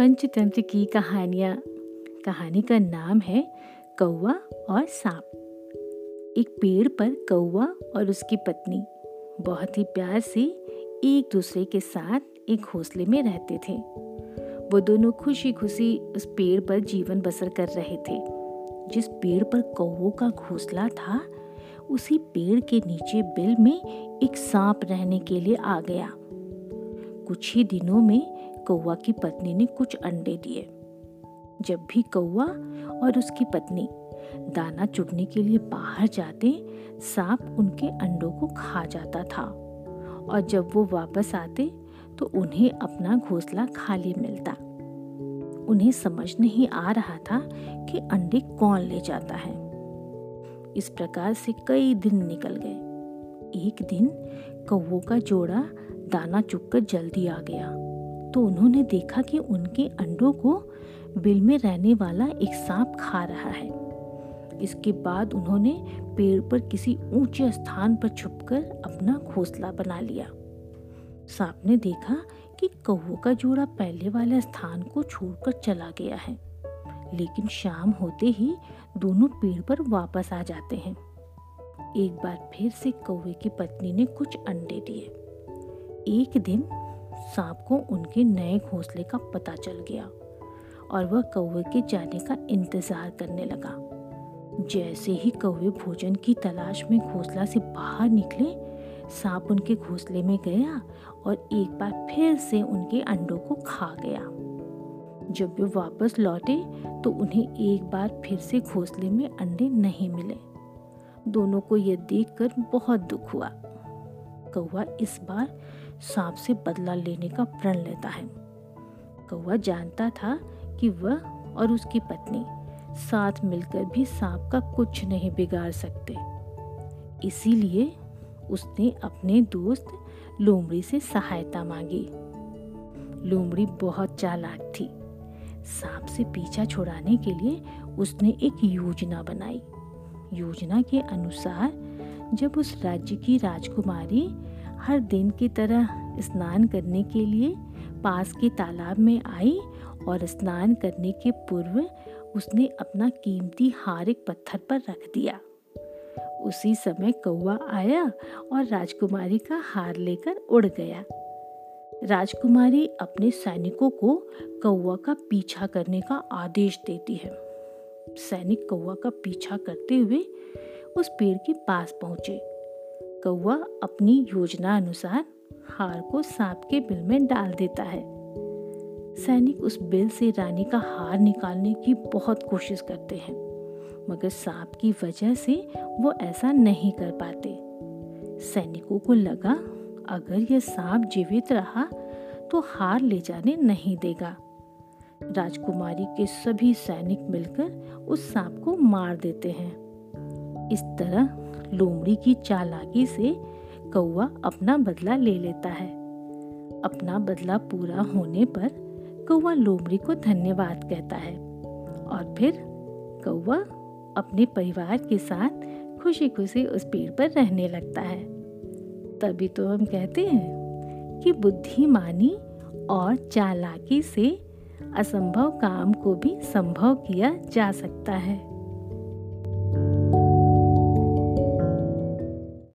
पंचतंत्र की कहानियाँ। कहानी का नाम है कौआ और सांप। एक पेड़ पर कौआ और उसकी पत्नी बहुत ही प्यार से एक दूसरे के साथ एक घोंसले में रहते थे। वो दोनों खुशी खुशी उस पेड़ पर जीवन बसर कर रहे थे। जिस पेड़ पर कौवों का घोंसला था, उसी पेड़ के नीचे बिल में एक सांप रहने के लिए आ गया। कुछ ही दिनों में कौवा की पत्नी ने कुछ अंडे दिए। जब भी कौवा और उसकी पत्नी दाना चुगने के लिए बाहर जाते, सांप उनके अंडों को खा जाता था। और जब वो वापस आते तो उन्हें अपना घोंसला खाली मिलता। उन्हें समझ नहीं आ रहा था कि अंडे कौन ले जाता है। इस प्रकार से कई दिन निकल गए। एक दिन कौवों का जोड़ा दाना चुगकर जल्दी आ गया। तो उन्होंने देखा कि उनके अंडों को बिल में रहने वाला एक सांप खा रहा है। इसके बाद उन्होंने पेड़ पर किसी ऊँचे स्थान पर छुपकर अपना घोंसला बना लिया। सांप ने देखा कि कौवों का जोड़ा पहले वाले स्थान को छोड़कर चला गया है, लेकिन शाम होते ही दोनों पेड़ पर वापस आ जाते हैं। एक बार फिर से कौवे की पत्नी ने कुछ अंडे दिए। एक दिन सांप को उनके नए घोंसले का पता चल गया और वह कौवे के जाने का इंतज़ार करने लगा। जैसे ही कौवे भोजन की तलाश में घोंसला से बाहर निकले, सांप उनके घोंसले में गया और एक बार फिर से उनके अंडों को खा गया। जब वे वापस लौटे तो उन्हें एक बार फिर से घोंसले में अंडे नहीं मिले। दोनों को यह देखकर बहुत दुख हुआ। कौवा इस बार सांप से बदला लेने का प्रण लेता है। कौवा जानता था कि वह और उसकी पत्नी साथ मिलकर भी सांप का कुछ नहीं बिगाड़ सकते। इसीलिए उसने अपने दोस्त लोमड़ी से सहायता मांगी। लोमड़ी बहुत चालाक थी। सांप से पीछा छुड़ाने के लिए उसने एक योजना बनाई। योजना के अनुसार जब उस राज्य की राजकुमारी हर दिन की तरह स्नान करने के लिए पास के तालाब में आई और स्नान करने के पूर्व उसने अपना कीमती हार एक पत्थर पर रख दिया। उसी समय कौवा आया और राजकुमारी का हार लेकर उड़ गया। राजकुमारी अपने सैनिकों को कौवा का पीछा करने का आदेश देती है। सैनिक कौवा का पीछा करते हुए उस पेड़ के पास पहुँचे। कौवा अपनी योजना अनुसार हार को सांप के बिल में डाल देता है। सैनिक उस बिल से रानी का हार निकालने की बहुत कोशिश करते हैं, मगर सांप की वजह से वो ऐसा नहीं कर पाते। सैनिकों को लगा, अगर यह सांप जीवित रहा तो हार ले जाने नहीं देगा। राजकुमारी के सभी सैनिक मिलकर उस सांप को मार देते हैं। इस तरह लोमड़ी की चालाकी से कौवा अपना बदला ले लेता है। अपना बदला पूरा होने पर कौवा लोमड़ी को धन्यवाद कहता है और फिर कौवा अपने परिवार के साथ खुशी खुशी उस पेड़ पर रहने लगता है। तभी तो हम कहते हैं कि बुद्धिमानी और चालाकी से असंभव काम को भी संभव किया जा सकता है।